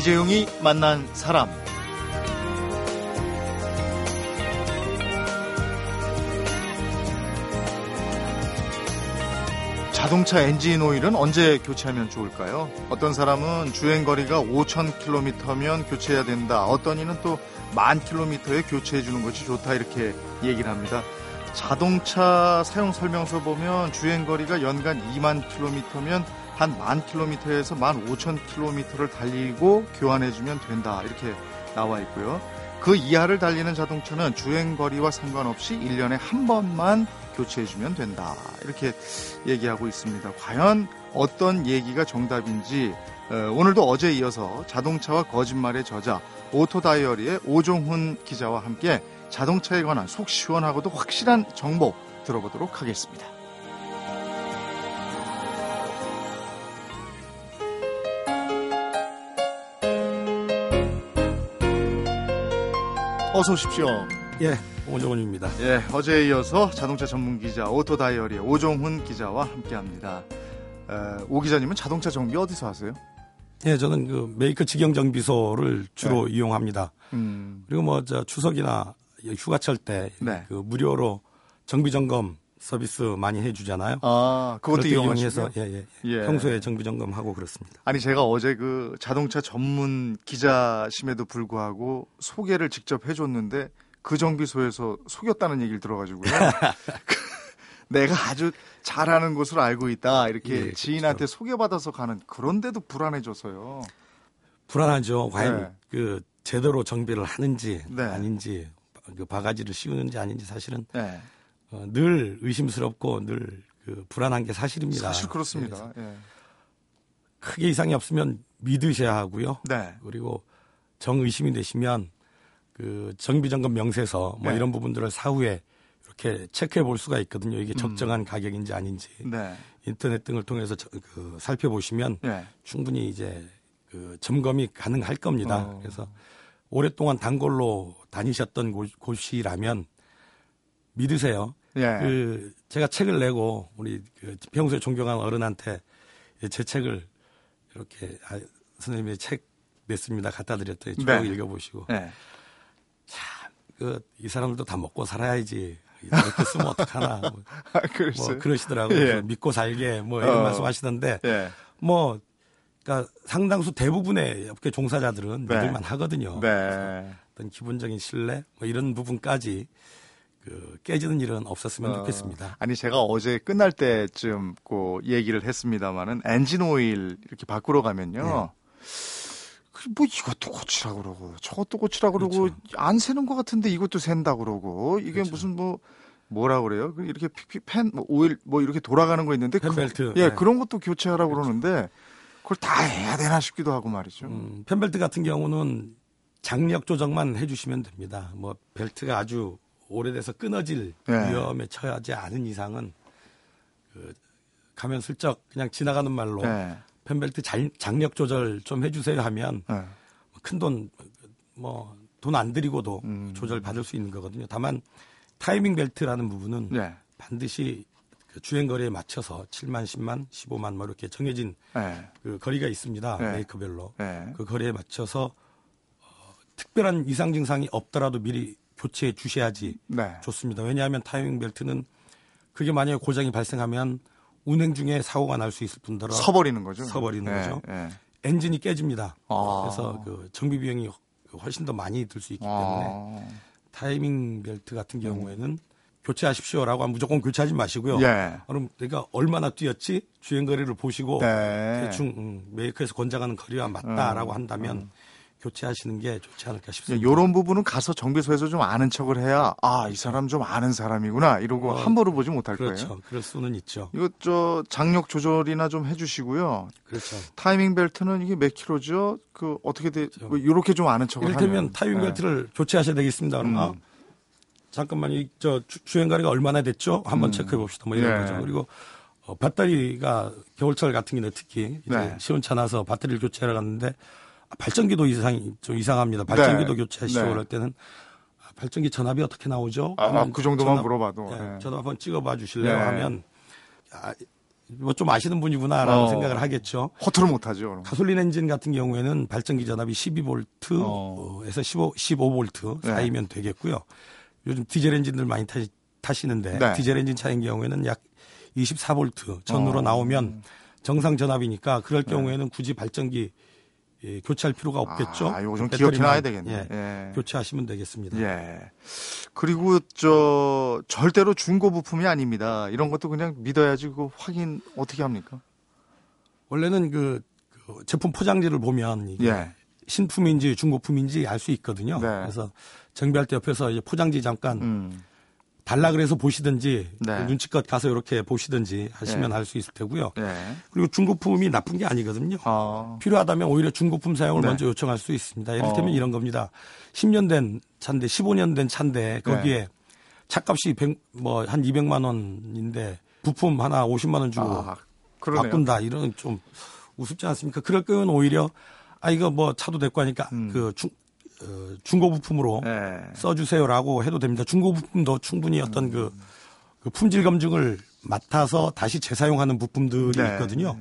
이재용이 만난 사람. 자동차 엔진 오일은 언제 교체하면 좋을까요? 어떤 사람은 주행 거리가 5,000km면 교체해야 된다. 어떤 이는 또만 킬로미터에 교체해 주는 것이 좋다. 이렇게 얘기를 합니다. 자동차 사용 설명서 보면 주행 거리가 연간 2만 킬로미터면 한 만 킬로미터에서 만 5천 킬로미터를 달리고 교환해 주면 된다. 이렇게 나와 있고요. 그 이하를 달리는 자동차는 주행 거리와 상관없이 1년에 한 번만 교체해 주면 된다. 이렇게 얘기하고 있습니다. 과연 어떤 얘기가 정답인지 어, 오늘도 어제 이어서 자동차와 거짓말의 저자 오토 다이어리의 오종훈 기자와 함께 자동차에 관한 속 시원하고도 확실한 정보 들어보도록 하겠습니다. 어서 오십시오. 예, 오종훈입니다. 예, 어제에 이어서 자동차 전문 기자 오토 다이어리의 오종훈 기자와 함께합니다. 에, 오 기자님은 자동차 정비 어디서 하세요? 예, 저는 그 메이커 직영 정비소를 주로 네. 이용합니다. 음, 그리고 뭐 저 추석이나 휴가철 때그 네. 무료로 정비 점검 서비스 많이 해주잖아요. 아, 그것도? 이용해서 예, 예, 예. 평소에 정비 점검하고 그렇습니다. 아니 제가 어제 그 자동차 전문 기자심에도 불구하고 소개를 직접 해줬는데 그 정비소에서 속였다는 얘기를 들어가지고요. 그 내가 아주 잘하는 곳으로 알고 있다 이렇게 예, 그렇죠. 지인한테 소개받아서 가는 그런데도 불안해져서요. 불안하죠. 과연 네. 그 제대로 정비를 하는지 네. 아닌지 그 바가지를 씌우는지 아닌지 사실은 네, 어, 늘 의심스럽고 늘 그 불안한 게 사실입니다. 사실 그렇습니다. 예. 크게 이상이 없으면 믿으셔야 하고요. 네, 그리고 정의심이 되시면 그 정비점검 명세서 뭐 네. 이런 부분들을 사후에 이렇게 체크해 볼 수가 있거든요. 이게 적정한 가격인지 아닌지 네, 인터넷 등을 통해서 저- 그 살펴보시면 네. 충분히 이제 그 점검이 가능할 겁니다. 어. 그래서 오랫동안 단골로 다니셨던 곳, 곳이라면 믿으세요. 예. 그 제가 책을 내고 우리 그 평소에 존경하는 어른한테 제 책을 이렇게 아, 선생님의 책 냈습니다. 갖다 드렸더니 쭉 네. 읽어보시고 네. 그이 사람들도 다 먹고 살아야지 이렇게 쓰면 어떡하나 뭐, 아. 뭐 그러시더라고요. 예. 믿고 살게 뭐 이런 어. 말씀하시던데 예. 뭐 그러니까 상당수 대부분의 업계 종사자들은 네. 믿을만 하거든요. 네. 어떤 기본적인 신뢰 뭐 이런 부분까지 그 깨지는 일은 없었으면 어, 좋겠습니다. 아니 제가 어제 끝날 때쯤 그 얘기를 했습니다마는 엔진 오일 이렇게 바꾸러 가면요. 그뭐 이것도 고치라 그러고 저것도 고치라 그러고 그렇죠. 안 새는 것 같은데 이것도 샌다 그러고 이게 그렇죠. 무슨 뭐 뭐라 그래요? 그 이렇게 피- 팬, 뭐 오일 뭐 이렇게 돌아가는 거 있는데 팬벨트, 그, 예 네. 그런 것도 교체하라 고 그러는데 그걸 다 해야 되나 싶기도 하고 말이죠. 음, 팬벨트 같은 경우는 장력 조정만 해주시면 됩니다. 뭐 벨트가 아주 오래돼서 끊어질 네. 위험에 처하지 않은 이상은 그 가면 슬쩍 그냥 지나가는 말로 네. 펜벨트 장, 장력 조절 좀 해주세요 하면 네. 큰돈 뭐 돈 안 들이고도 음. 조절 받을 수 있는 거거든요. 다만 타이밍 벨트라는 부분은 네. 반드시 그 주행 거리에 맞춰서 7만, 10만, 15만 뭐 이렇게 정해진 네. 그 거리가 있습니다. 네. 메이커별로. 네. 그 거리에 맞춰서 어, 특별한 이상 증상이 없더라도 미리 교체해 주셔야지 네. 좋습니다. 왜냐하면 타이밍 벨트는 그게 만약에 고장이 발생하면 운행 중에 사고가 날 수 있을 뿐더러 서버리는 거죠. 서버리는 네. 거죠. 네. 엔진이 깨집니다. 아. 그래서 그 정비 비용이 훨씬 더 많이 들 수 있기 때문에 아. 타이밍 벨트 같은 경우에는 교체하십시오라고 하면 무조건 교체하지 마시고요. 예. 그럼 내가 얼마나 뛰었지 주행 거리를 보시고 네. 대충 음, 메이커에서 권장하는 거리와 맞다라고 한다면 교체하시는 게 좋지 않을까 싶습니다. 이런 부분은 가서 정비소에서 좀 아는 척을 해야 아 이 사람 좀 아는 사람이구나 이러고 어, 함부로 보지 못할 그렇죠. 거예요. 그럴 수는 있죠. 이거 저 장력 조절이나 좀 해주시고요. 그렇죠. 타이밍 벨트는 이게 몇 킬로죠? 그 어떻게 돼? 뭐 이렇게 좀 아는 척을 이를테면 하면. 타이밍 네. 벨트를 교체하셔야 되겠습니다. 그럼 음. 아, 잠깐만 이 저 주행 거리가 얼마나 됐죠? 한번 체크해 봅시다. 뭐 이런 예. 거죠. 그리고 어, 배터리가 겨울철 같은 경우는 특히 이제 네. 시원차 나서 배터리를 교체하러 갔는데 아, 발전기도 이상이 좀 이상합니다. 발전기도 네. 교체하시고 네. 그럴 때는 아, 발전기 전압이 어떻게 나오죠? 아, 하면 그 정도만 전압, 물어봐도. 예, 예. 전압 한번 찍어봐 주실래요? 네. 하면 아, 뭐좀 아시는 분이구나라는 어. 생각을 하겠죠. 허투루 못하죠. 가솔린 엔진 같은 경우에는 발전기 전압이 12볼트에서 어. 15, 15볼트 네. 사이면 되겠고요. 요즘 디젤 엔진들 많이 타, 타시 는데 네. 디젤 엔진 차인 경우에는 약 24볼트 전후로 어. 나오면 정상 전압이니까 그럴 경우에는 굳이 발전기 예, 교체할 필요가 없겠죠. 아, 이거 좀 기억해놔야 되겠네. 예, 예. 교체하시면 되겠습니다. 예. 그리고 저 절대로 중고 부품이 아닙니다. 이런 것도 그냥 믿어야지 그 확인 어떻게 합니까? 원래는 그, 그 제품 포장지를 보면 이게 예. 신품인지 중고품인지 알 수 있거든요. 네. 그래서 정비할 때 옆에서 이제 포장지 잠깐 음. 달라 그래서 보시든지 네. 그 눈치껏 가서 이렇게 보시든지 하시면 네. 알수 있을 테고요. 예. 그리고 중고품이 나쁜 게 아니거든요. 아. 필요하다면 오히려 중고품 사용을 네. 먼저 요청할 수 있습니다. 예를 어. 들면 이런 겁니다. 10년 된 차인데 15년 된 차인데 거기에 네. 차값이 100, 뭐한 200만 원인데 부품 하나 50만 원 주고 아. 바꾼다 이런 좀 우습지 않습니까? 그럴 경우는 오히려 아 이거 뭐 차도 됐고 하니까 음. 그 중, 어, 중고 부품으로 예. 써주세요라고 해도 됩니다. 중고 부품도 충분히 어떤 그, 그 품질 검증을 맡아서 다시 재사용하는 부품들이 네. 있거든요.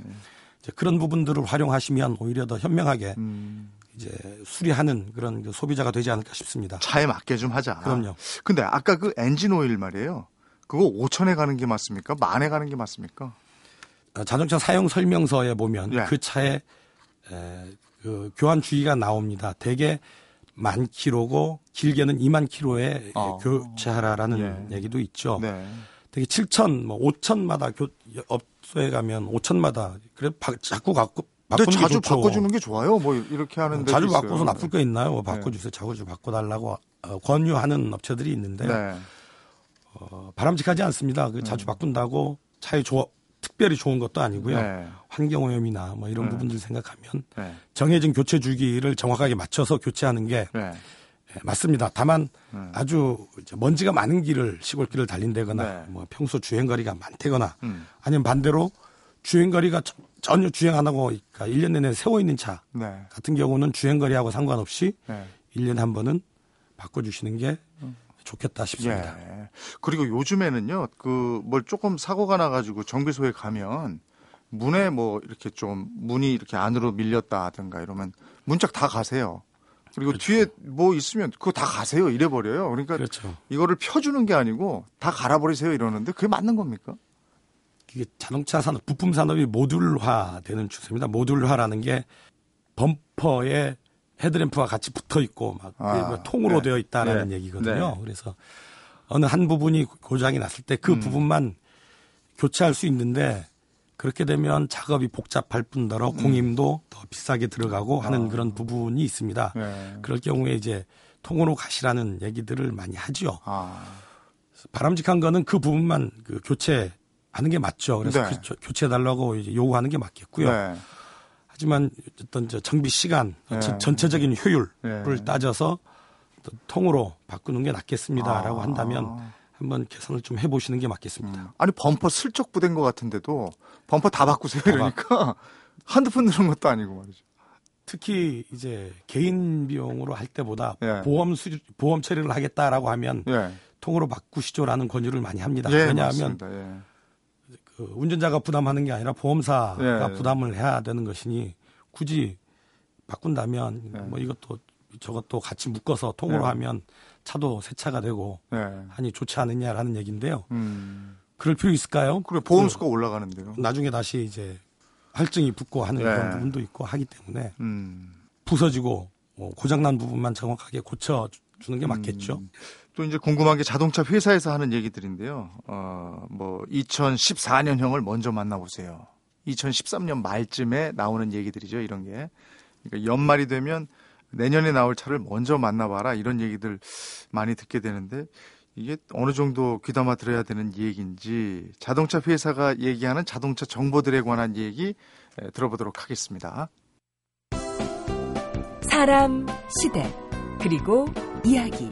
이제 그런 부분들을 활용하시면 오히려 더 현명하게 음. 이제 수리하는 그런 그 소비자가 되지 않을까 싶습니다. 차에 맞게 좀 하자. 그럼요. 근데 아까 그 엔진 오일 말이에요. 그거 5천에 가는 게 맞습니까? 만에 가는 게 맞습니까? 어, 자동차 사용 설명서에 보면 예. 그 차에 에, 그 교환 주기가 나옵니다. 대개 만 킬로고 길게는 2만 킬로에 어. 교체하라라는 예. 얘기도 있죠. 네. 되게 7천, 뭐 5천마다 교, 업소에 가면 5천마다 그래 바, 자꾸 갖고 근데 게 자주 좋죠. 바꿔주는 게 좋아요. 뭐 이렇게 하는데 자주 바꿔서 나쁠 거 있나요? 뭐 바꿔주세요. 자주 바꿔달라고 어, 권유하는 업체들이 있는데 네. 어, 바람직하지 않습니다. 그 자주 바꾼다고 차에 좋아, 특별히 좋은 것도 아니고요. 네. 환경 오염이나 뭐 이런 네. 부분들 생각하면 네. 정해진 교체 주기를 정확하게 맞춰서 교체하는 게 네. 예, 맞습니다. 다만 네. 아주 먼지가 많은 길을 시골길을 달린다거나 네. 뭐 평소 주행 거리가 많다거나 음. 아니면 반대로 주행 거리가 저- 전혀 주행 안 하고 그러니까 1년 내내 세워 있는 차 네. 같은 경우는 주행 거리하고 상관없이 네. 1년에 한 번은 바꿔 주시는 게 좋겠다 싶습니다. 예. 그리고 요즘에는요, 그 뭘 조금 사고가 나가지고 정비소에 가면 문에 뭐 이렇게 좀 문이 이렇게 안으로 밀렸다든가 이러면 문짝 다 가세요. 그리고 뒤에 뭐 있으면 그거 다 가세요 이래 버려요. 그러니까 그렇죠. 이거를 펴주는 게 아니고 다 갈아 버리세요 이러는데 그게 맞는 겁니까? 이게 자동차 산업, 부품 산업이 모듈화 되는 추세입니다. 모듈화라는 게 범퍼에 헤드램프와 같이 붙어 있고 막 아, 통으로 네. 되어 있다라는 네. 얘기거든요. 그래서 어느 한 부분이 고장이 났을 때 음. 그 부분만 교체할 수 있는데 그렇게 되면 작업이 복잡할 뿐더러 음. 공임도 더 비싸게 들어가고 하는 그런 부분이 있습니다. 아. 네. 그럴 경우에 이제 통으로 가시라는 얘기들을 많이 하죠. 아, 바람직한 거는 그 부분만 그 교체하는 게 맞죠. 그래서 네. 그 교체해 달라고 이제 요구하는 게 맞겠고요. 네. 하지만 어떤 저 정비 시간, 네. 전- 전체적인 효율을 네. 따져서 또 통으로 바꾸는 게 낫겠습니다라고 아. 한다면 한번 계산을 좀 해보시는 게 맞겠습니다. 음. 아니 범퍼 슬쩍 부된 것 같은데도 범퍼 다 바꾸세요 다 이러니까 한두 푼 드는 것도 아니고 말이죠. 특히 이제 개인 비용으로 할 때보다 예. 보험 수 보험 처리를 하겠다라고 하면 예. 통으로 바꾸시죠라는 권유를 많이 합니다. 예, 왜냐하면. 예. 그 운전자가 부담하는 게 아니라 보험사가 예. 부담을 해야 되는 것이니 굳이 바꾼다면 예. 뭐 이것도 저것도 같이 묶어서 통으로 예. 하면 차도 새 차가 되고 예. 하니 좋지 않느냐라는 얘기인데요. 음. 그럴 필요 있을까요? 그래 보험수가 올라가는데요. 나중에 다시 이제 할증이 붙고 하는 네. 그런 부분도 있고 하기 때문에 음. 부서지고 어, 고장난 부분만 정확하게 고쳐 주는 게 맞겠죠. 음. 또 이제 궁금한 게 자동차 회사에서 하는 얘기들인데요. 어, 뭐 2014년형을 먼저 만나보세요. 2013년 말쯤에 나오는 얘기들이죠. 이런 게. 그러니까 연말이 되면 내년에 나올 차를 먼저 만나봐라 이런 얘기들 많이 듣게 되는데 이게 어느 정도 귀담아 들어야 되는 얘기인지 자동차 회사가 얘기하는 자동차 정보들에 관한 얘기 에, 들어보도록 하겠습니다. 사람, 시대, 그리고 이야기.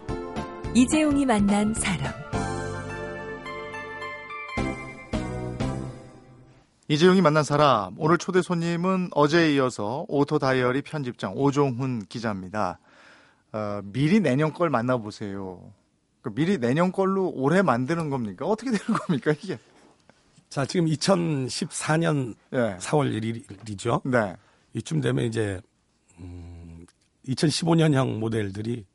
이재용이 만난 사람. 이재용이 만난 사람 오늘 초대 손님은 어제에 이어서 오토 다이어리 편집장 오종훈 기자입니다. 어, 미리 내년 걸 만나보세요. 그 미리 내년 걸로 올해 만드는 겁니까? 어떻게 되는 겁니까 이게? 자, 지금 2014년 예. 4월 1일이죠. 네. 이쯤 되면 이제 음, 2015년형 모델들이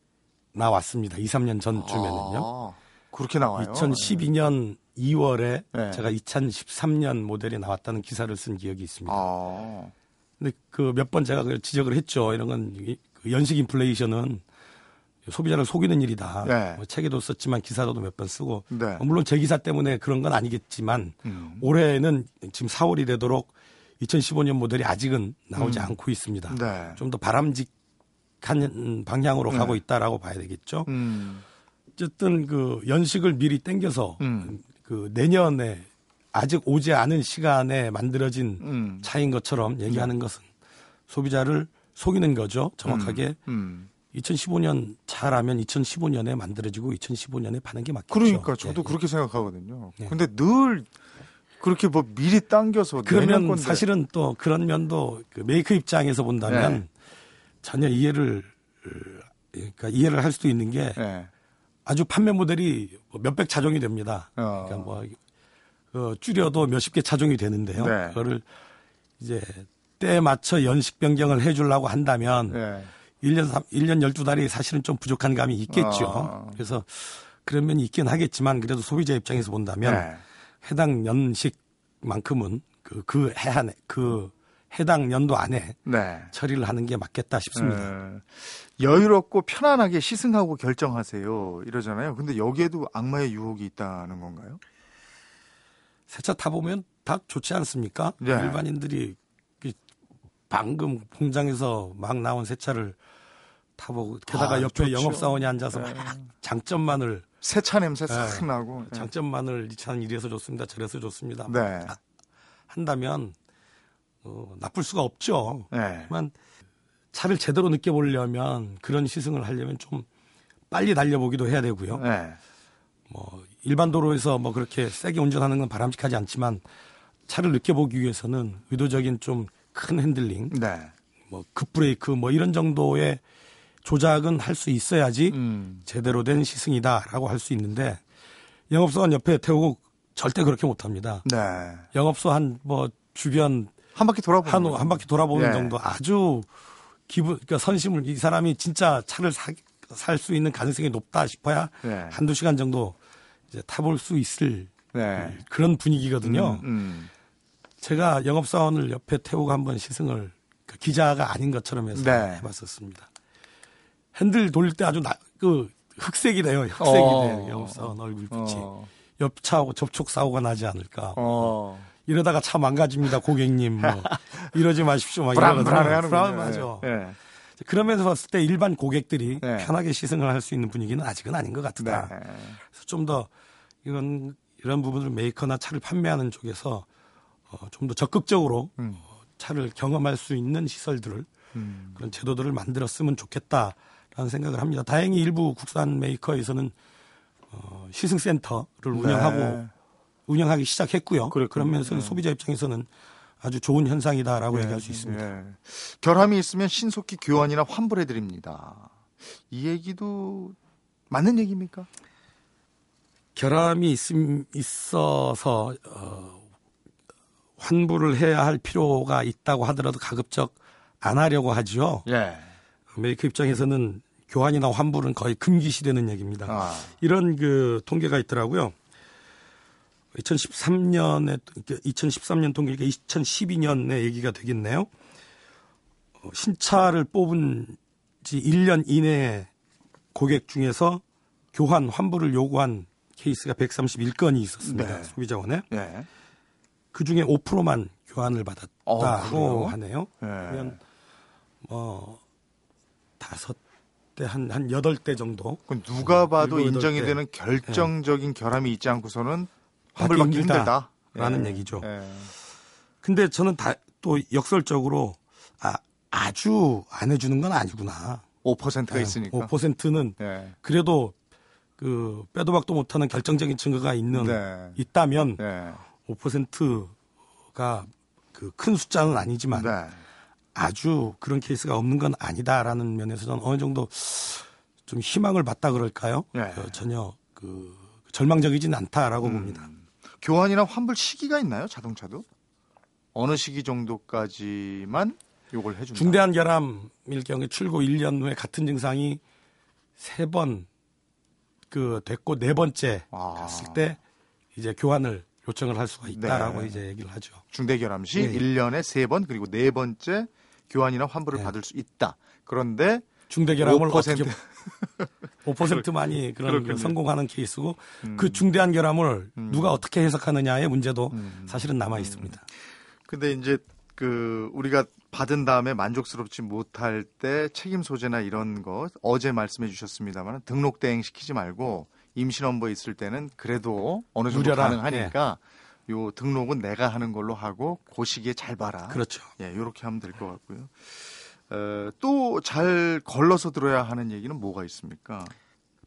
나왔습니다. 2, 3년 전쯤에는요. 아, 그렇게 나와요. 2012년 2월에 네. 제가 2013년 모델이 나왔다는 기사를 쓴 기억이 있습니다. 아. 근데 그 몇 번 제가 그걸 지적을 했죠. 이런 건그 연식 인플레이션은 소비자를 속이는 일이다. 네. 뭐 책에도 썼지만 기사로도 몇 번 쓰고 네. 어, 물론 제 기사 때문에 그런 건 아니겠지만 음. 올해는 지금 4월이 되도록 2015년 모델이 아직은 나오지 않고 있습니다. 음. 네. 좀더 바람직한 방향으로 네. 가고 있다라고 봐야 되겠죠. 음. 어쨌든 그 연식을 미리 땡겨서 음. 그 내년에 아직 오지 않은 시간에 만들어진 음. 차인 것처럼 얘기하는 것은 소비자를 속이는 거죠. 정확하게 음. 2015년 차라면 2015년에 만들어지고 2015년에 파는 게 맞겠죠. 그러니까 저도 네. 그렇게 생각하거든요. 네. 근데 늘 그렇게 뭐 미리 당겨서 그러면. 사실은 또 그런 면도 그 메이커 입장에서 본다면 네. 전혀 이해를 어, 그러니까 이해를 할 수도 있는 게 예. 아주 판매 모델이 뭐 몇백 차종이 됩니다. 어. 그러니까 뭐 어, 줄여도 몇십 개 차종이 되는데요. 네. 그거를 이제 때에 맞춰 연식 변경을 해주려고 한다면 예. 1년, 3, 1년 12달이 사실은 좀 부족한 감이 있겠죠. 아. 그래서 그런 면이 있긴 하겠지만 그래도 소비자 입장에서 본다면 네. 해당 연식만큼은 그, 그 해 안에, 그 해당 연도 안에 네. 처리를 하는 게 맞겠다 싶습니다. 예. 여유롭고 편안하게 시승하고 결정하세요. 이러잖아요. 근데 여기에도 악마의 유혹이 있다는 건가요? 새 차 타보면 다 좋지 않습니까? 네. 일반인들이 그 방금 공장에서 막 나온 새 차를 타보고 게다가 아, 옆에. 영업사원이 앉아서 네. 막 장점만을 세차 냄새 싹 네. 나고. 예. 장점만을 이 차는 이래서 좋습니다 저래서 좋습니다 네. 한다면 어, 나쁠 수가 없죠. 네. 하지만 차를 제대로 느껴보려면 그런 시승을 하려면 좀 빨리 달려보기도 해야 되고요. 네. 뭐 일반 도로에서 뭐 그렇게 세게 운전하는 건 바람직하지 않지만 차를 느껴보기 위해서는 의도적인 좀 큰 핸들링, 네. 뭐 급브레이크 뭐 이런 정도의 조작은 할 수 있어야지 음. 제대로 된 시승이다라고 할 수 있는데 영업소원 옆에 태우고 절대 그렇게 못합니다. 네. 영업소 한 뭐 주변 한 바퀴 돌아보는 한. 한 바퀴 돌아보는 예. 정도 아주 기분, 그러니까 선심을 이 사람이 진짜 차를 살 수 있는 가능성이 높다 싶어야 네. 한두 시간 정도 이제 타볼 수 있을 네. 그런 분위기거든요. 음, 음. 제가 영업사원을 옆에 태우고 한번 시승을 그 기자가 아닌 것처럼 해서 네. 해봤었습니다. 핸들 돌릴 때 아주 나, 그 흑색이 돼요. 흑색이 어. 돼요. 영업사원 얼굴빛이. 어. 옆차하고 접촉 사고가 나지 않을까. 어. 이러다가 차 망가집니다, 고객님. 뭐 이러지 마십시오. 막 이러거든요. 불안하죠. 예. 그러면서 봤을 때 일반 고객들이 네. 편하게 시승을 할 수 있는 분위기는 아직은 아닌 것 네. 같다. 그래서 좀 더 이런 이런 부분을 메이커나 차를 판매하는 쪽에서 어, 좀 더 적극적으로 음. 어, 차를 경험할 수 있는 시설들을 음. 그런 제도들을 만들었으면 좋겠다라는 생각을 합니다. 다행히 일부 국산 메이커에서는 어, 시승센터를 운영하고 네. 운영하기 시작했고요. 그랬군요. 그런 면에서 소비자 입장에서는 아주 좋은 현상이다라고 예, 얘기할 수 있습니다. 예. 결함이 있으면 신속히 교환이나 환불해 드립니다. 이 얘기도 맞는 얘기입니까? 결함이 있음, 있어서 어, 환불을 해야 할 필요가 있다고 하더라도 가급적 안 하려고 하죠. 예. 메이커 입장에서는 교환이나 환불은 거의 금기시되는 얘기입니다. 아. 이런 그 통계가 있더라고요. 2013년에 2013년 통계가 2012년에 얘기가 되겠네요. 어, 신차를 뽑은 지 1년 이내에 고객 중에서 교환 환불을 요구한 케이스가 131건이 있었습니다. 네. 소비자원에. 예. 그 중에 5%만 교환을 어, 받았다고 그래요? 하네요. 예. 그러면 뭐 다섯 대한한 여덟 대 정도 그건 누가 봐도 인정이 대. 네. 되는 결정적인 결함이 있지 않고서는 환불받기 힘들다. 라는 예. 얘기죠. 예. 근데 저는 다 또 역설적으로 아 아주 안 해주는 건 아니구나. 5%가 있으니까. 5%는 예. 그래도 그 빼도 박도 못하는 결정적인 증거가 있는 네. 있다면 예. 5%가 그 큰 숫자는 아니지만 네. 아주 그런 케이스가 없는 건 아니다라는 면에서 저는 어느 정도 좀 희망을 봤다 그럴까요? 예. 어, 전혀 그 절망적이진 않다라고 음. 봅니다. 교환이나 환불 시기가 있나요? 자동차도? 어느 시기 정도까지만 요걸 해준다. 중대한 결함일 경우에 출고 1년 후에 같은 증상이 세번그 됐고 네 번째 아. 갔을 때 이제 교환을 요청을 할 수가 있다라고 네. 이제 얘기를 하죠. 중대 결함 시 예, 예. 1년에 세번 그리고 네 번째 교환이나 환불을 네. 받을 수 있다. 그런데 중대 결함을 5% 어떻게 5%만이 그런 그. 성공하는 케이스고 음. 그 중대한 결함을 누가 어떻게 해석하느냐의 문제도 음. 사실은 남아 있습니다. 근데 이제 그 우리가 받은 다음에 만족스럽지 못할 때 책임 소재나 이런 거 어제 말씀해 주셨습니다만 등록 대행 시키지 말고 임시 넘버 있을 때는 그래도 어느 정도 누려라. 가능하니까 요 등록은 내가 하는 걸로 하고 그 시기에 잘 봐라. 그렇죠. 예, 요렇게 하면 될 것 같고요. 어, 또잘 걸러서 들어야 하는 얘기는 뭐가 있습니까?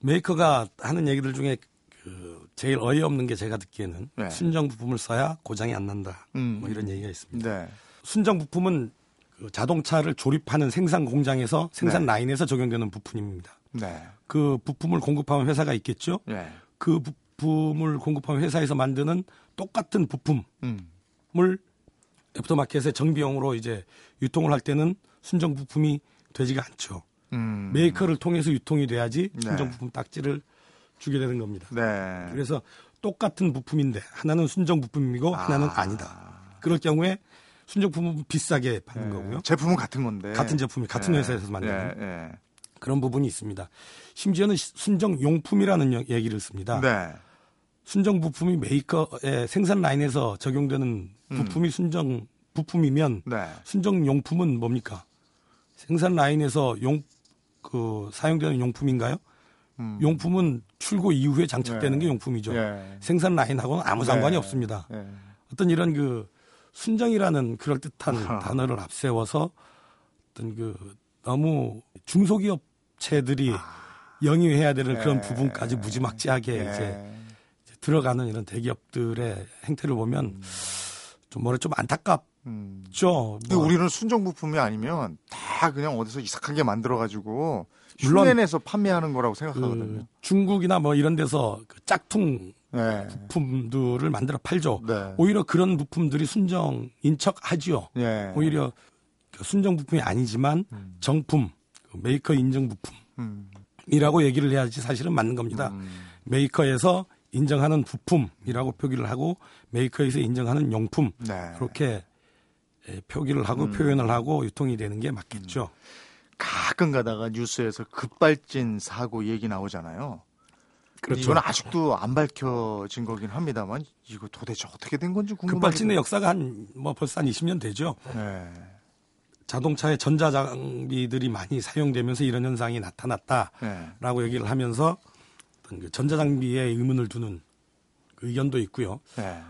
메이커가 하는 얘기들 중에 그 제일 어이없는 게 제가 듣기에는 네. 순정 부품을 써야 고장이 안 난다. 음. 뭐 이런 얘기가 있습니다. 네. 순정 부품은 그 자동차를 조립하는 생산 공장에서 생산 네. 라인에서 적용되는 부품입니다. 네. 그 부품을 공급하는 회사가 있겠죠. 예. 그 부품을 공급하는 회사에서 만드는 똑같은 부품을 음. 애프터마켓에 정비용으로 이제 유통을 할 때는 순정 부품이 되지가 않죠. 음. 메이커를 통해서 유통이 돼야지 네. 순정 부품 딱지를 주게 되는 겁니다. 네. 그래서 똑같은 부품인데 하나는 순정 부품이고 하나는 아니다. 그럴 경우에 순정 부품은 비싸게 파는 예. 거고요. 제품은 같은 건데. 같은 제품이 같은 예. 회사에서 만드는 예, 예. 그런 부분이 있습니다. 심지어는 시- 순정 용품이라는 여- 얘기를 씁니다. 네. 순정 부품이 메이커의 생산 라인에서 적용되는 부품이 순정 부품이면 네. 순정 용품은 뭡니까? 생산 라인에서 용 그 사용되는 용품인가요? 음. 용품은 출고 이후에 장착되는 네. 게 용품이죠. 예. 생산 라인하고는 아무 상관이 네. 없습니다. 예. 어떤 이런 그 순정이라는 그럴 듯한 아하. 단어를 앞세워서 어떤 그 너무 중소기업체들이 영위해야 되는 그런 아. 네. 부분까지 무지막지하게 예. 이제 들어가는 이런 대기업들의 행태를 보면 좀 뭐래 좀 안타깝 죠. 음. 근데 뭐 우리는 순정 부품이 아니면 다 그냥 어디서 이상하게 만들어 가지고 흉내내서 판매하는 거라고 그 생각하거든요. 중국이나 뭐 이런 데서 그 짝퉁 네. 부품들을 만들어 팔죠. 네. 오히려 그런 부품들이 순정인 척 하지요. 예. 오히려 그 순정 부품이 아니지만 음. 정품, 그 메이커 음. 부품이라고 얘기를 해야지 사실은 맞는 겁니다. 음. 메이커에서 인정하는 부품이라고 표기를 하고 메이커에서 인정하는 용품 네. 그렇게 예, 표기를 하고 표현을 하고 유통이 되는 게 맞겠죠. 가끔 가다가 뉴스에서 급발진 사고 얘기 나오잖아요. 그렇죠. 이건 아직도 안 밝혀진 거긴 합니다만 이거 도대체 어떻게 된 건지 궁금해요. 급발진의 역사가 한 뭐 벌써 한 20년 되죠. 네. 자동차에 전자 장비들이 많이 사용되면서 이런 현상이 나타났다라고 네. 얘기를 하면서 그 전자 장비에 의문을 두는 그 의견도 있고요. 네.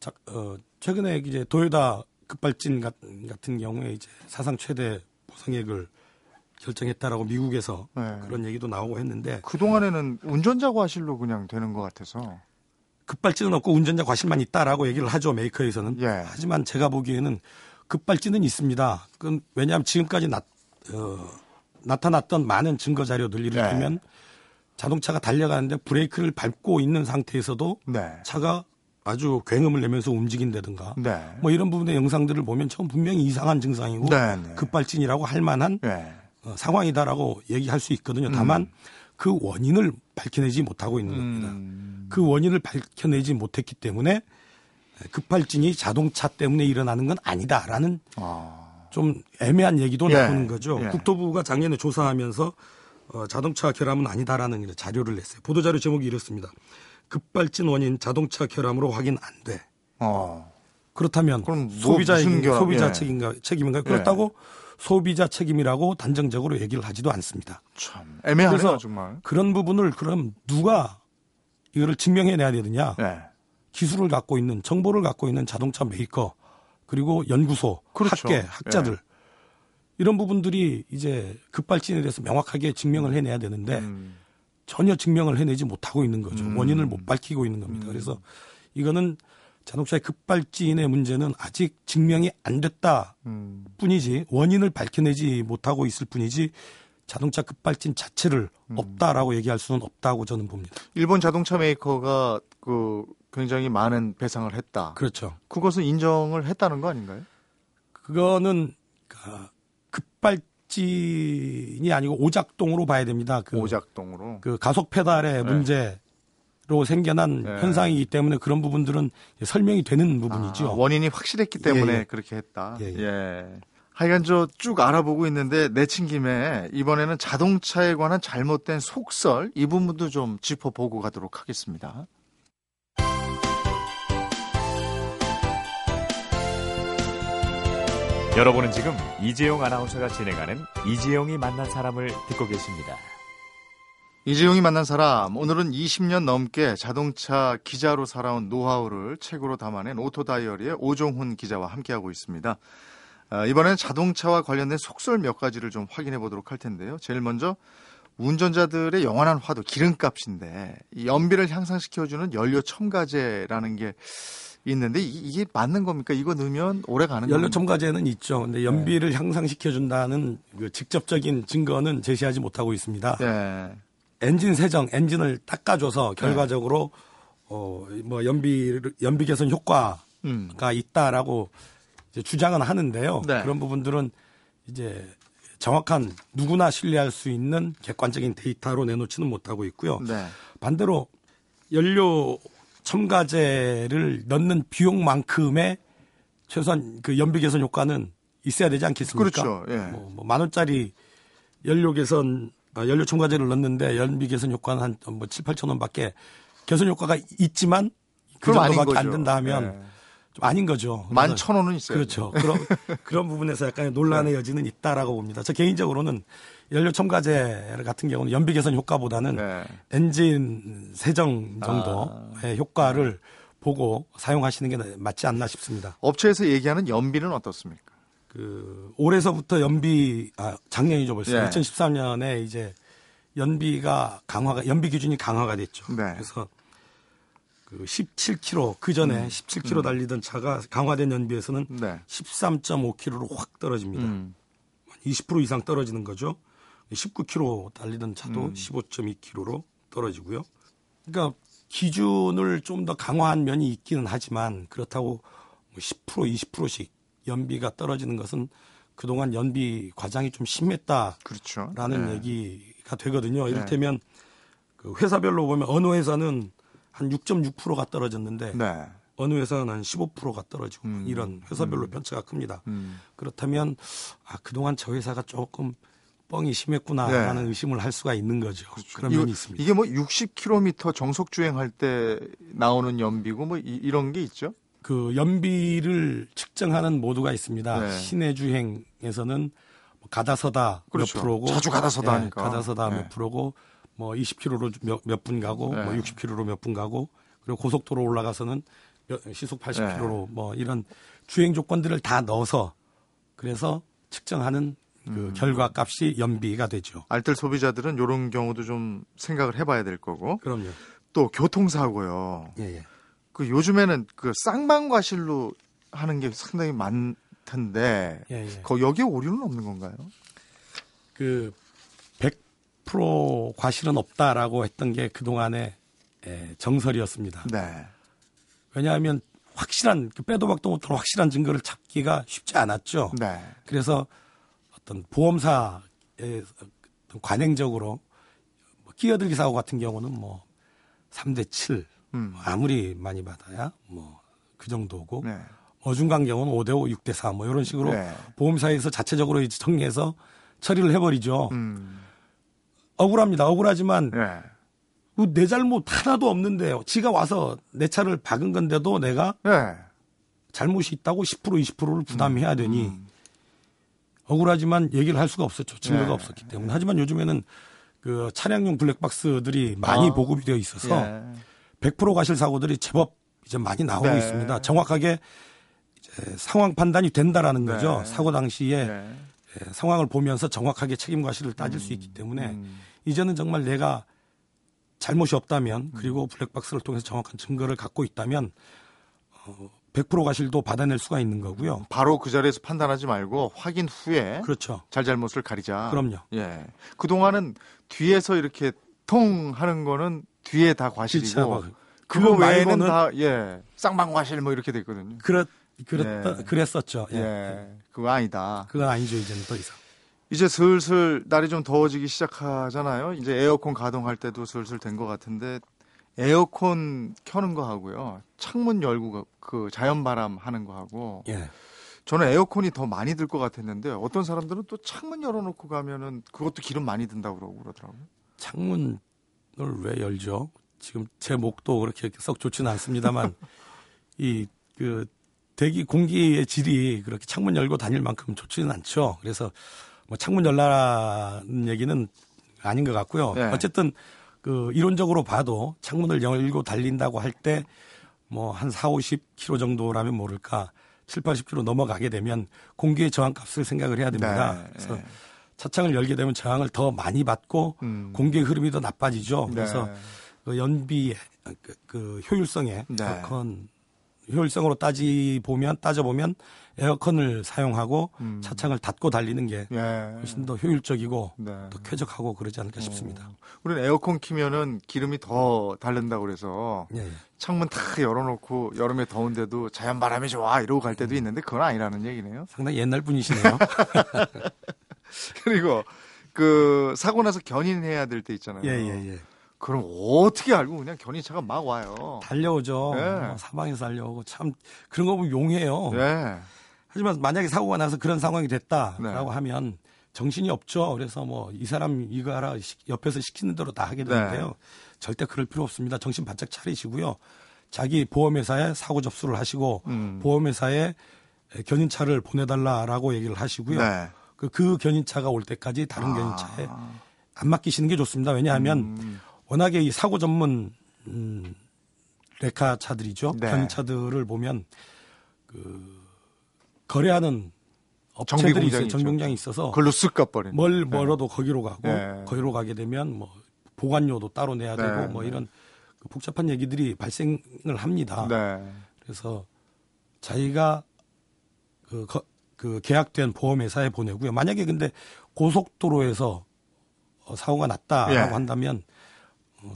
자, 어, 최근에 이제 도요다 급발진 같은, 같은 경우에 이제 사상 최대 보상액을 결정했다라고 미국에서 네. 그런 얘기도 나오고 했는데 그 동안에는 운전자 과실로 그냥 되는 것 같아서. 급발진은 없고 운전자 과실만 있다라고 얘기를 하죠 메이커에서는. 예. 하지만 제가 보기에는 급발진은 있습니다. 그건 왜냐하면 지금까지 나, 어, 나타났던 많은 증거 자료들 예를 네. 자동차가 달려가는데 브레이크를 밟고 있는 상태에서도 네. 차가 아주 굉음을 내면서 움직인다든가 네. 뭐 이런 부분의 영상들을 보면 전 분명히 이상한 증상이고 네, 네. 급발진이라고 할 만한 네. 어, 상황이다라고 얘기할 수 있거든요. 다만 그 원인을 밝혀내지 못하고 있는 겁니다. 음. 그 원인을 밝혀내지 못했기 때문에 급발진이 자동차 때문에 일어나는 건 아니다라는 아. 좀 애매한 얘기도 예, 나오는 거죠. 예. 국토부가 작년에 조사하면서 어, 자동차 결함은 아니다라는 자료를 냈어요. 보도자료 제목이 이렇습니다. 급발진 원인 자동차 결함으로 확인 안 돼. 어. 그렇다면 그럼 뭐 소비자의 무슨 결함? 소비자 예. 책임인가 책임인가 그렇다고 소비자 책임이라고 단정적으로 얘기를 하지도 않습니다. 참 애매하네요 그래서 정말. 그런 부분을 그럼 누가 이거를 증명해내야 되느냐? 네. 기술을 갖고 있는 정보를 갖고 있는 자동차 메이커 그리고 연구소, 그렇죠. 학계, 학자들 예. 이런 부분들이 이제 급발진에 대해서 명확하게 증명을 해내야 되는데 음. 전혀 증명을 해내지 못하고 있는 거죠. 음. 원인을 못 밝히고 있는 겁니다. 그래서 이거는 자동차의 급발진의 문제는 아직 증명이 안 됐다 음. 뿐이지 원인을 밝혀내지 못하고 있을 뿐이지 자동차 급발진 자체를 음. 없다라고 얘기할 수는 없다고 저는 봅니다. 일본 자동차 메이커가 그 굉장히 많은 배상을 했다. 그렇죠. 그것은 인정을 했다는 거 아닌가요? 그거는 그 급발 진이 아니고 오작동으로 봐야 됩니다. 그, 오작동으로. 그 가속 페달의 네. 문제로 생겨난 네. 현상이기 때문에 그런 부분들은 설명이 되는 부분이죠. 아, 원인이 확실했기 때문에 예, 예. 그렇게 했다. 예, 예. 예. 하여간 저 쭉 알아보고 있는데 내친 김에 이번에는 자동차에 관한 잘못된 속설 이 부분도 좀 짚어보고 가도록 하겠습니다. 여러분은 지금 이재용 아나운서가 진행하는 이재용이 만난 사람을 듣고 계십니다. 이재용이 만난 사람 오늘은 20년 넘게 자동차 기자로 살아온 노하우를 책으로 담아낸 오토 다이어리의 오종훈 기자와 함께하고 있습니다. 아, 이번엔 자동차와 관련된 속설 몇 가지를 좀 확인해 보도록 할 텐데요. 제일 먼저 운전자들의 영원한 화두 기름값인데 이 연비를 향상시켜주는 연료 첨가제라는 게 있는데 이- 이게 맞는 겁니까? 이거 넣으면 오래 가는 연료? 첨가제는 있죠. 근데 연비를 향상시켜 준다는 그 직접적인 증거는 제시하지 못하고 있습니다. 네. 엔진 세정, 엔진을 닦아줘서 결과적으로 어뭐 연비 연비 개선 효과가 음. 있다라고 주장은 하는데요. 네. 그런 부분들은 이제 정확한 누구나 신뢰할 수 있는 객관적인 데이터로 내놓지는 못하고 있고요. 네. 반대로 연료 첨가제를 넣는 비용만큼의 최소한 그 연비 개선 효과는 있어야 되지 않겠습니까? 그렇죠. 예. 뭐, 뭐만 원짜리 연료 개선 아, 연료 첨가제를 넣는데 연비 개선 효과는 한뭐 7, 8천 원밖에 개선 효과가 있지만 그 정도밖에 안. 된다 하면 예. 좀 아닌 거죠. 만 천 원은 있어요. 그렇죠. 그런 그런 부분에서 약간의 논란의 여지는 있다라고 봅니다. 저 개인적으로는 연료 첨가제 같은 경우는 연비 개선 효과보다는 네. 엔진 세정 정도의 아. 효과를 보고 사용하시는 게 맞지 않나 싶습니다. 업체에서 얘기하는 연비는 어떻습니까? 그 올해서부터 연비 아 작년이죠 벌써 예. 2013년에 이제 연비가 강화가 연비 기준이 강화가 됐죠. 네. 그래서 그 17km 그 전에 음. 17km 달리던 차가 강화된 연비에서는 네. 13.5km로 확 떨어집니다. 음. 20% 이상 떨어지는 거죠. 19km 달리던 차도 음. 15.2km로 떨어지고요. 그러니까 기준을 좀 더 강화한 면이 있기는 하지만 그렇다고 뭐10% 20%씩 연비가 떨어지는 것은 그동안 연비 과장이 좀 심했다라는 그렇죠. 네. 얘기가 되거든요. 이를테면 그 회사별로 보면 어느 회사는 한 6.6%가 떨어졌는데 네. 어느 회사는 한 15%가 떨어지고 음. 이런 회사별로 편차가 큽니다. 음. 그렇다면 아 그동안 저 회사가 조금 뻥이 심했구나라는 네. 의심을 할 수가 있는 거죠. 그런 이거- 면이 있습니다. 이게 뭐 60km 정속 주행할 때 나오는 연비고 뭐 이, 런게 있죠? 그 연비를 측정하는 모드가 있습니다. 네. 시내 주행에서는 뭐 가다서다 그렇죠. 몇 프로고 자주 가다서다 예. 가다서다 네. 몇 프로고 뭐 20km로 몇분 가고 네. 뭐 60km로 몇 분 가고 그리고 고속도로 올라가서는 몇- 시속 80km로 네. 뭐 이런 주행 조건들을 다 넣어서 그래서 측정하는 그 음. 결과 값이 연비가 되죠. 알뜰 소비자들은 이런 경우도 좀 생각을 해봐야 될 거고 그럼요. 또 교통사고요. 예, 예. 그 요즘에는 그 쌍방과실로 하는 게 상당히 많던데 예, 예. 거 여기에 오류는 없는 건가요? 그 100% 과실은 없다라고 했던 게 그동안의 예, 정설이었습니다. 네. 왜냐하면 확실한 그 빼도 박도 못할 확실한 증거를 찾기가 쉽지 않았죠. 네. 그래서 어떤 보험사의 관행적으로 뭐 끼어들기 사고 같은 경우는 뭐 3대 7 음. 아무리 많이 받아야 뭐 그 정도고 네. 어중간 경우는 5대 5, 6대 4 뭐 이런 식으로 네. 보험사에서 자체적으로 이제 정리해서 처리를 해버리죠. 음. 억울합니다. 억울하지만 네. 그내 잘못 하나도 없는데 지가 와서 내 차를 박은 건데도 내가 네. 잘못이 있다고 10% 20%를 부담해야 되니 음. 억울하지만 얘기를 할 수가 없었죠. 증거가 네. 없었기 때문에. 하지만 요즘에는 그 차량용 블랙박스들이 많이 아. 보급이 되어 있어서 예. 100% 과실 사고들이 제법 이제 많이 나오고 네. 있습니다. 정확하게 이제 상황 판단이 된다라는 거죠. 네. 사고 당시에 네. 예, 상황을 보면서 정확하게 책임 과 실을 따질 수 있기 때문에 음. 이제는 정말 내가 잘못이 없다면 그리고 블랙박스를 통해서 정확한 증거를 갖고 있다면 어, 100% 과실도 받아낼 수가 있는 거고요. 바로 그 자리에서 판단하지 말고 확인 후에 그렇죠. 잘잘못을 가리자. 그럼요. 예. 그동안은 뒤에서 이렇게 통 하는 거는 뒤에 다 과실이고 그거 외에는 다 예. 쌍방 과실 뭐 이렇게 돼 있거든요. 그렇 그랬 예. 그랬었죠. 예. 예. 그거 아니다. 그건 아니죠 이제는 더 이상. 이제 슬슬 날이 좀 더워지기 시작하잖아요. 이제 에어컨 가동할 때도 슬슬 된 것 같은데 에어컨 켜는 거 하고요. 창문 열고 그- 그 자연 바람 하는 거 하고 예. 저는 에어컨이 더 많이 들 것 같았는데 어떤 사람들은 또 창문 열어놓고 가면은 그것도 기름 많이 든다고 그러고 그러더라고요. 창문을 왜 열죠? 지금 제 목도 그렇게 썩 좋지는 않습니다만 이그 대기 공기의 질이 그렇게 창문 열고 다닐 만큼 좋지는 않죠. 그래서 뭐 창문 열라는 얘기는 아닌 것 같고요. 네. 어쨌든 그 이론적으로 봐도 창문을 열고 달린다고 할 때 뭐 한 4, 50km 정도라면 모를까 7, 80km 넘어가게 되면 공기의 저항값을 생각을 해야 됩니다. 네, 그래서 네. 차창을 열게 되면 저항을 더 많이 받고 음. 공기의 흐름이 더 나빠지죠. 네. 그래서 그 연비 그, 그 효율성에 네. 에어컨 효율성으로 따지 보면 따져 보면 에어컨을 사용하고 음. 차창을 닫고 달리는 게 예. 훨씬 더 효율적이고 네. 더 쾌적하고 그러지 않을까 싶습니다. 우리는 에어컨 키면은 기름이 더 다른다고 그래서 예, 예. 창문 탁 열어놓고 여름에 더운데도 자연 바람이 좋아 이러고 갈 음. 때도 있는데 그건 아니라는 얘기네요. 상당히 옛날 분이시네요. 그리고 그 사고 나서 견인해야 될 때 있잖아요. 예, 예, 예. 그럼 어떻게 알고 그냥 견인차가 막 와요. 달려오죠. 예. 어, 사방에서 달려오고 참 그런 거 보면 용해요. 예. 하지만 만약에 사고가 나서 그런 상황이 됐다라고 네. 하면 정신이 없죠. 그래서 뭐 이 사람 이거 하라 시- 옆에서 시키는 대로 다 하게 되는데요. 네. 절대 그럴 필요 없습니다. 정신 바짝 차리시고요. 자기 보험회사에 사고 접수를 하시고 음. 보험회사에 견인차를 보내달라라고 얘기를 하시고요. 네. 그, 그 견인차가 올 때까지 다른 아. 견인차에 안 맡기시는 게 좋습니다. 왜냐하면 음. 워낙에 이 사고 전문 음, 레카 차들이죠. 네. 견인차들을 보면 그 거래하는 업체들이 있어요. 정비공장이 있어서 그걸로 쓱 가버리는. 멀 멀어도 거기로 가고 네. 거기로 가게 되면 뭐 보관료도 따로 내야 되고 네, 뭐 네. 이런 그 복잡한 얘기들이 발생을 합니다. 네. 그래서 자기가 그, 거- 그 계약된 보험회사에 보내고요. 만약에 근데 고속도로에서 어, 사고가 났다라고 예. 한다면 어,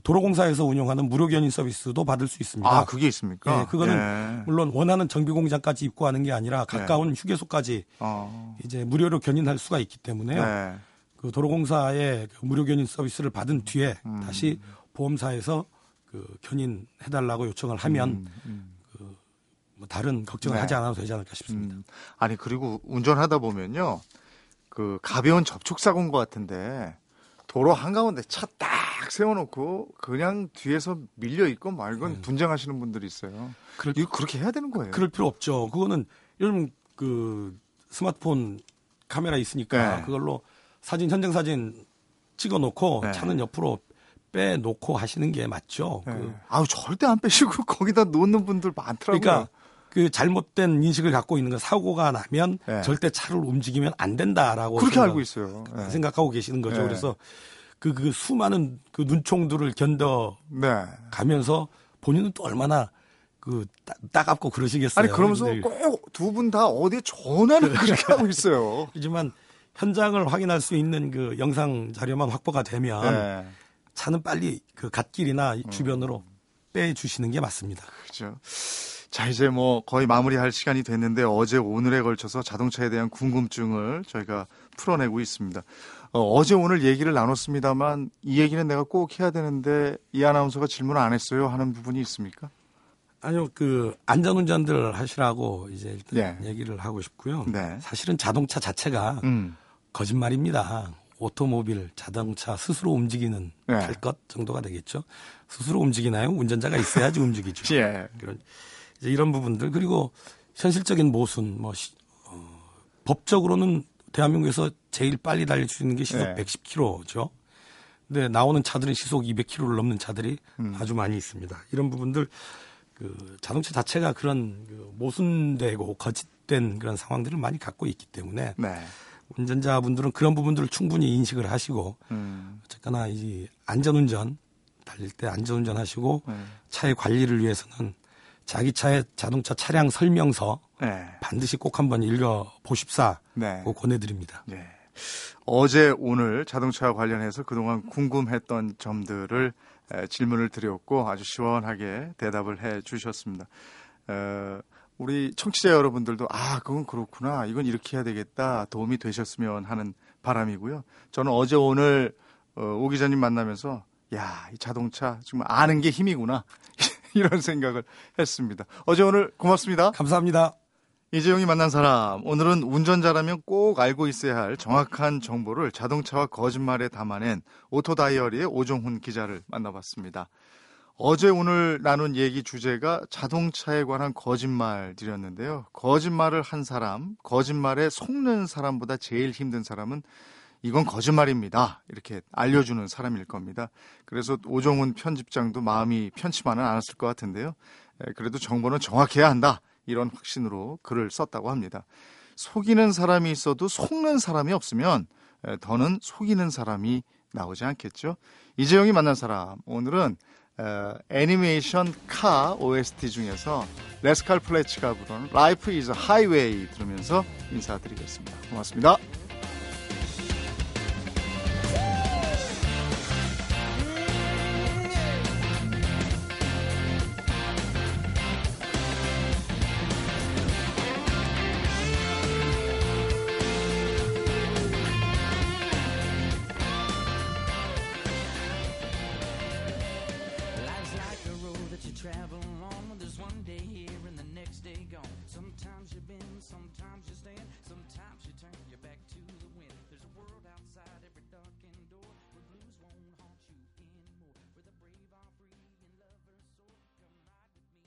도로공사에서 운영하는 무료 견인 서비스도 받을 수 있습니다. 아, 그게 있습니까? 예, 그거는 예. 물론 원하는 정비 공장까지 입고하는 게 아니라 가까운 휴게소까지 어. 이제 무료로 견인할 수가 있기 때문에요. 네. 그 도로공사의 그 무료 견인 서비스를 받은 뒤에 음. 다시 보험사에서 그 견인해 달라고 요청을 하면 음, 뭐 다른 걱정을 네. 하지 않아도 되지 않을까 싶습니다. 음. 아니 그리고 운전하다 보면요, 그 가벼운 접촉 사고인 것 같은데 도로 한 가운데 차 딱 세워놓고 그냥 뒤에서 밀려 있고 말건 분쟁하시는 분들이 있어요. 네. 그럴- 이거 그렇게 해야 되는 거예요. 그럴 필요 없죠. 그거는 요즘 그 스마트폰 카메라 있으니까 네. 그걸로 사진 현장 사진 찍어놓고 네. 차는 옆으로 빼놓고 하시는 게 맞죠. 네. 그 아우 절대 안 빼시고 거기다 놓는 분들 많더라고요. 그러니까 그 잘못된 인식을 갖고 있는 건 사고가 나면 네. 절대 차를 움직이면 안 된다라고 그렇게 생각- 알고 있어요. 네. 생각하고 계시는 거죠. 네. 그래서 그, 그 수많은 그 눈총들을 견뎌 네. 가면서 본인은 또 얼마나 그 따- 따갑고 그러시겠어요. 아니 그러면서 꼭 두 분 다 어디에 전화를 그렇게 하고 있어요. 하지만 현장을 확인할 수 있는 그 영상 자료만 확보가 되면 네. 차는 빨리 그 갓길이나 주변으로 빼 주시는 게 맞습니다. 그죠. 자, 이제 뭐 거의 마무리할 시간이 됐는데 어제 오늘에 걸쳐서 자동차에 대한 궁금증을 저희가 풀어내고 있습니다. 어, 제 오늘 얘기를 나눴습니다만 이 얘기는 내가 꼭 해야 되는데 이 아나운서가 질문 안 했어요 하는 부분이 있습니까? 아니요, 그 안전운전들 하시라고 이제 일단 네. 얘기를 하고 싶고요. 네. 사실은 자동차 자체가 음. 거짓말입니다. 오토모빌, 자동차 스스로 움직이는 네. 할것 정도가 되겠죠. 스스로 움직이나요? 운전자가 있어야지 움직이죠. 예. 그런 이제 이런 부분들 그리고 현실적인 모순 뭐 시- 어, 법적으로는 대한민국에서 제일 빨리 달릴 수 있는 게 시속 네. 110km죠. 근데 나오는 차들은 시속 200km를 넘는 차들이 음. 아주 많이 있습니다. 이런 부분들 그 자동차 자체가 그런 그 모순되고 거짓된 그런 상황들을 많이 갖고 있기 때문에 네. 운전자분들은 그런 부분들을 충분히 인식을 하시고 음. 어쨌거나 이 안전운전 달릴 때 안전운전 하시고 네. 차의 관리를 위해서는 자기 차의 자동차 차량 설명서 네. 반드시 꼭 한번 읽어 보십사 네. 고 권해드립니다. 네. 어제 오늘 자동차와 관련해서 그동안 궁금했던 점들을 에, 질문을 드렸고 아주 시원하게 대답을 해 주셨습니다. 어, 우리 청취자 여러분들도 아 그건 그렇구나 이건 이렇게 해야 되겠다 도움이 되셨으면 하는 바람이고요. 저는 어제 오늘 어, 오 기자님 만나면서 야 이 자동차 정말 아는 게 힘이구나 이런 생각을 했습니다. 어제 오늘 고맙습니다. 감사합니다. 이재용이 만난 사람 오늘은 운전자라면 꼭 알고 있어야 할 정확한 정보를 자동차와 거짓말에 담아낸 오토 다이어리의 오종훈 기자를 만나봤습니다. 어제 오늘 나눈 얘기 주제가 자동차에 관한 거짓말들이었는데요. 거짓말을 한 사람, 거짓말에 속는 사람보다 제일 힘든 사람은 이건 거짓말입니다. 이렇게 알려주는 사람일 겁니다. 그래서 오종훈 편집장도 마음이 편치만은 않았을 것 같은데요. 에, 그래도 정보는 정확해야 한다. 이런 확신으로 글을 썼다고 합니다. 속이는 사람이 있어도 속는 사람이 없으면 에, 더는 속이는 사람이 나오지 않겠죠. 이재용이 만난 사람 오늘은 에, 애니메이션 카 OST 중에서 레스칼 플래치가 Life is a Highway 들으면서 인사드리겠습니다. 고맙습니다.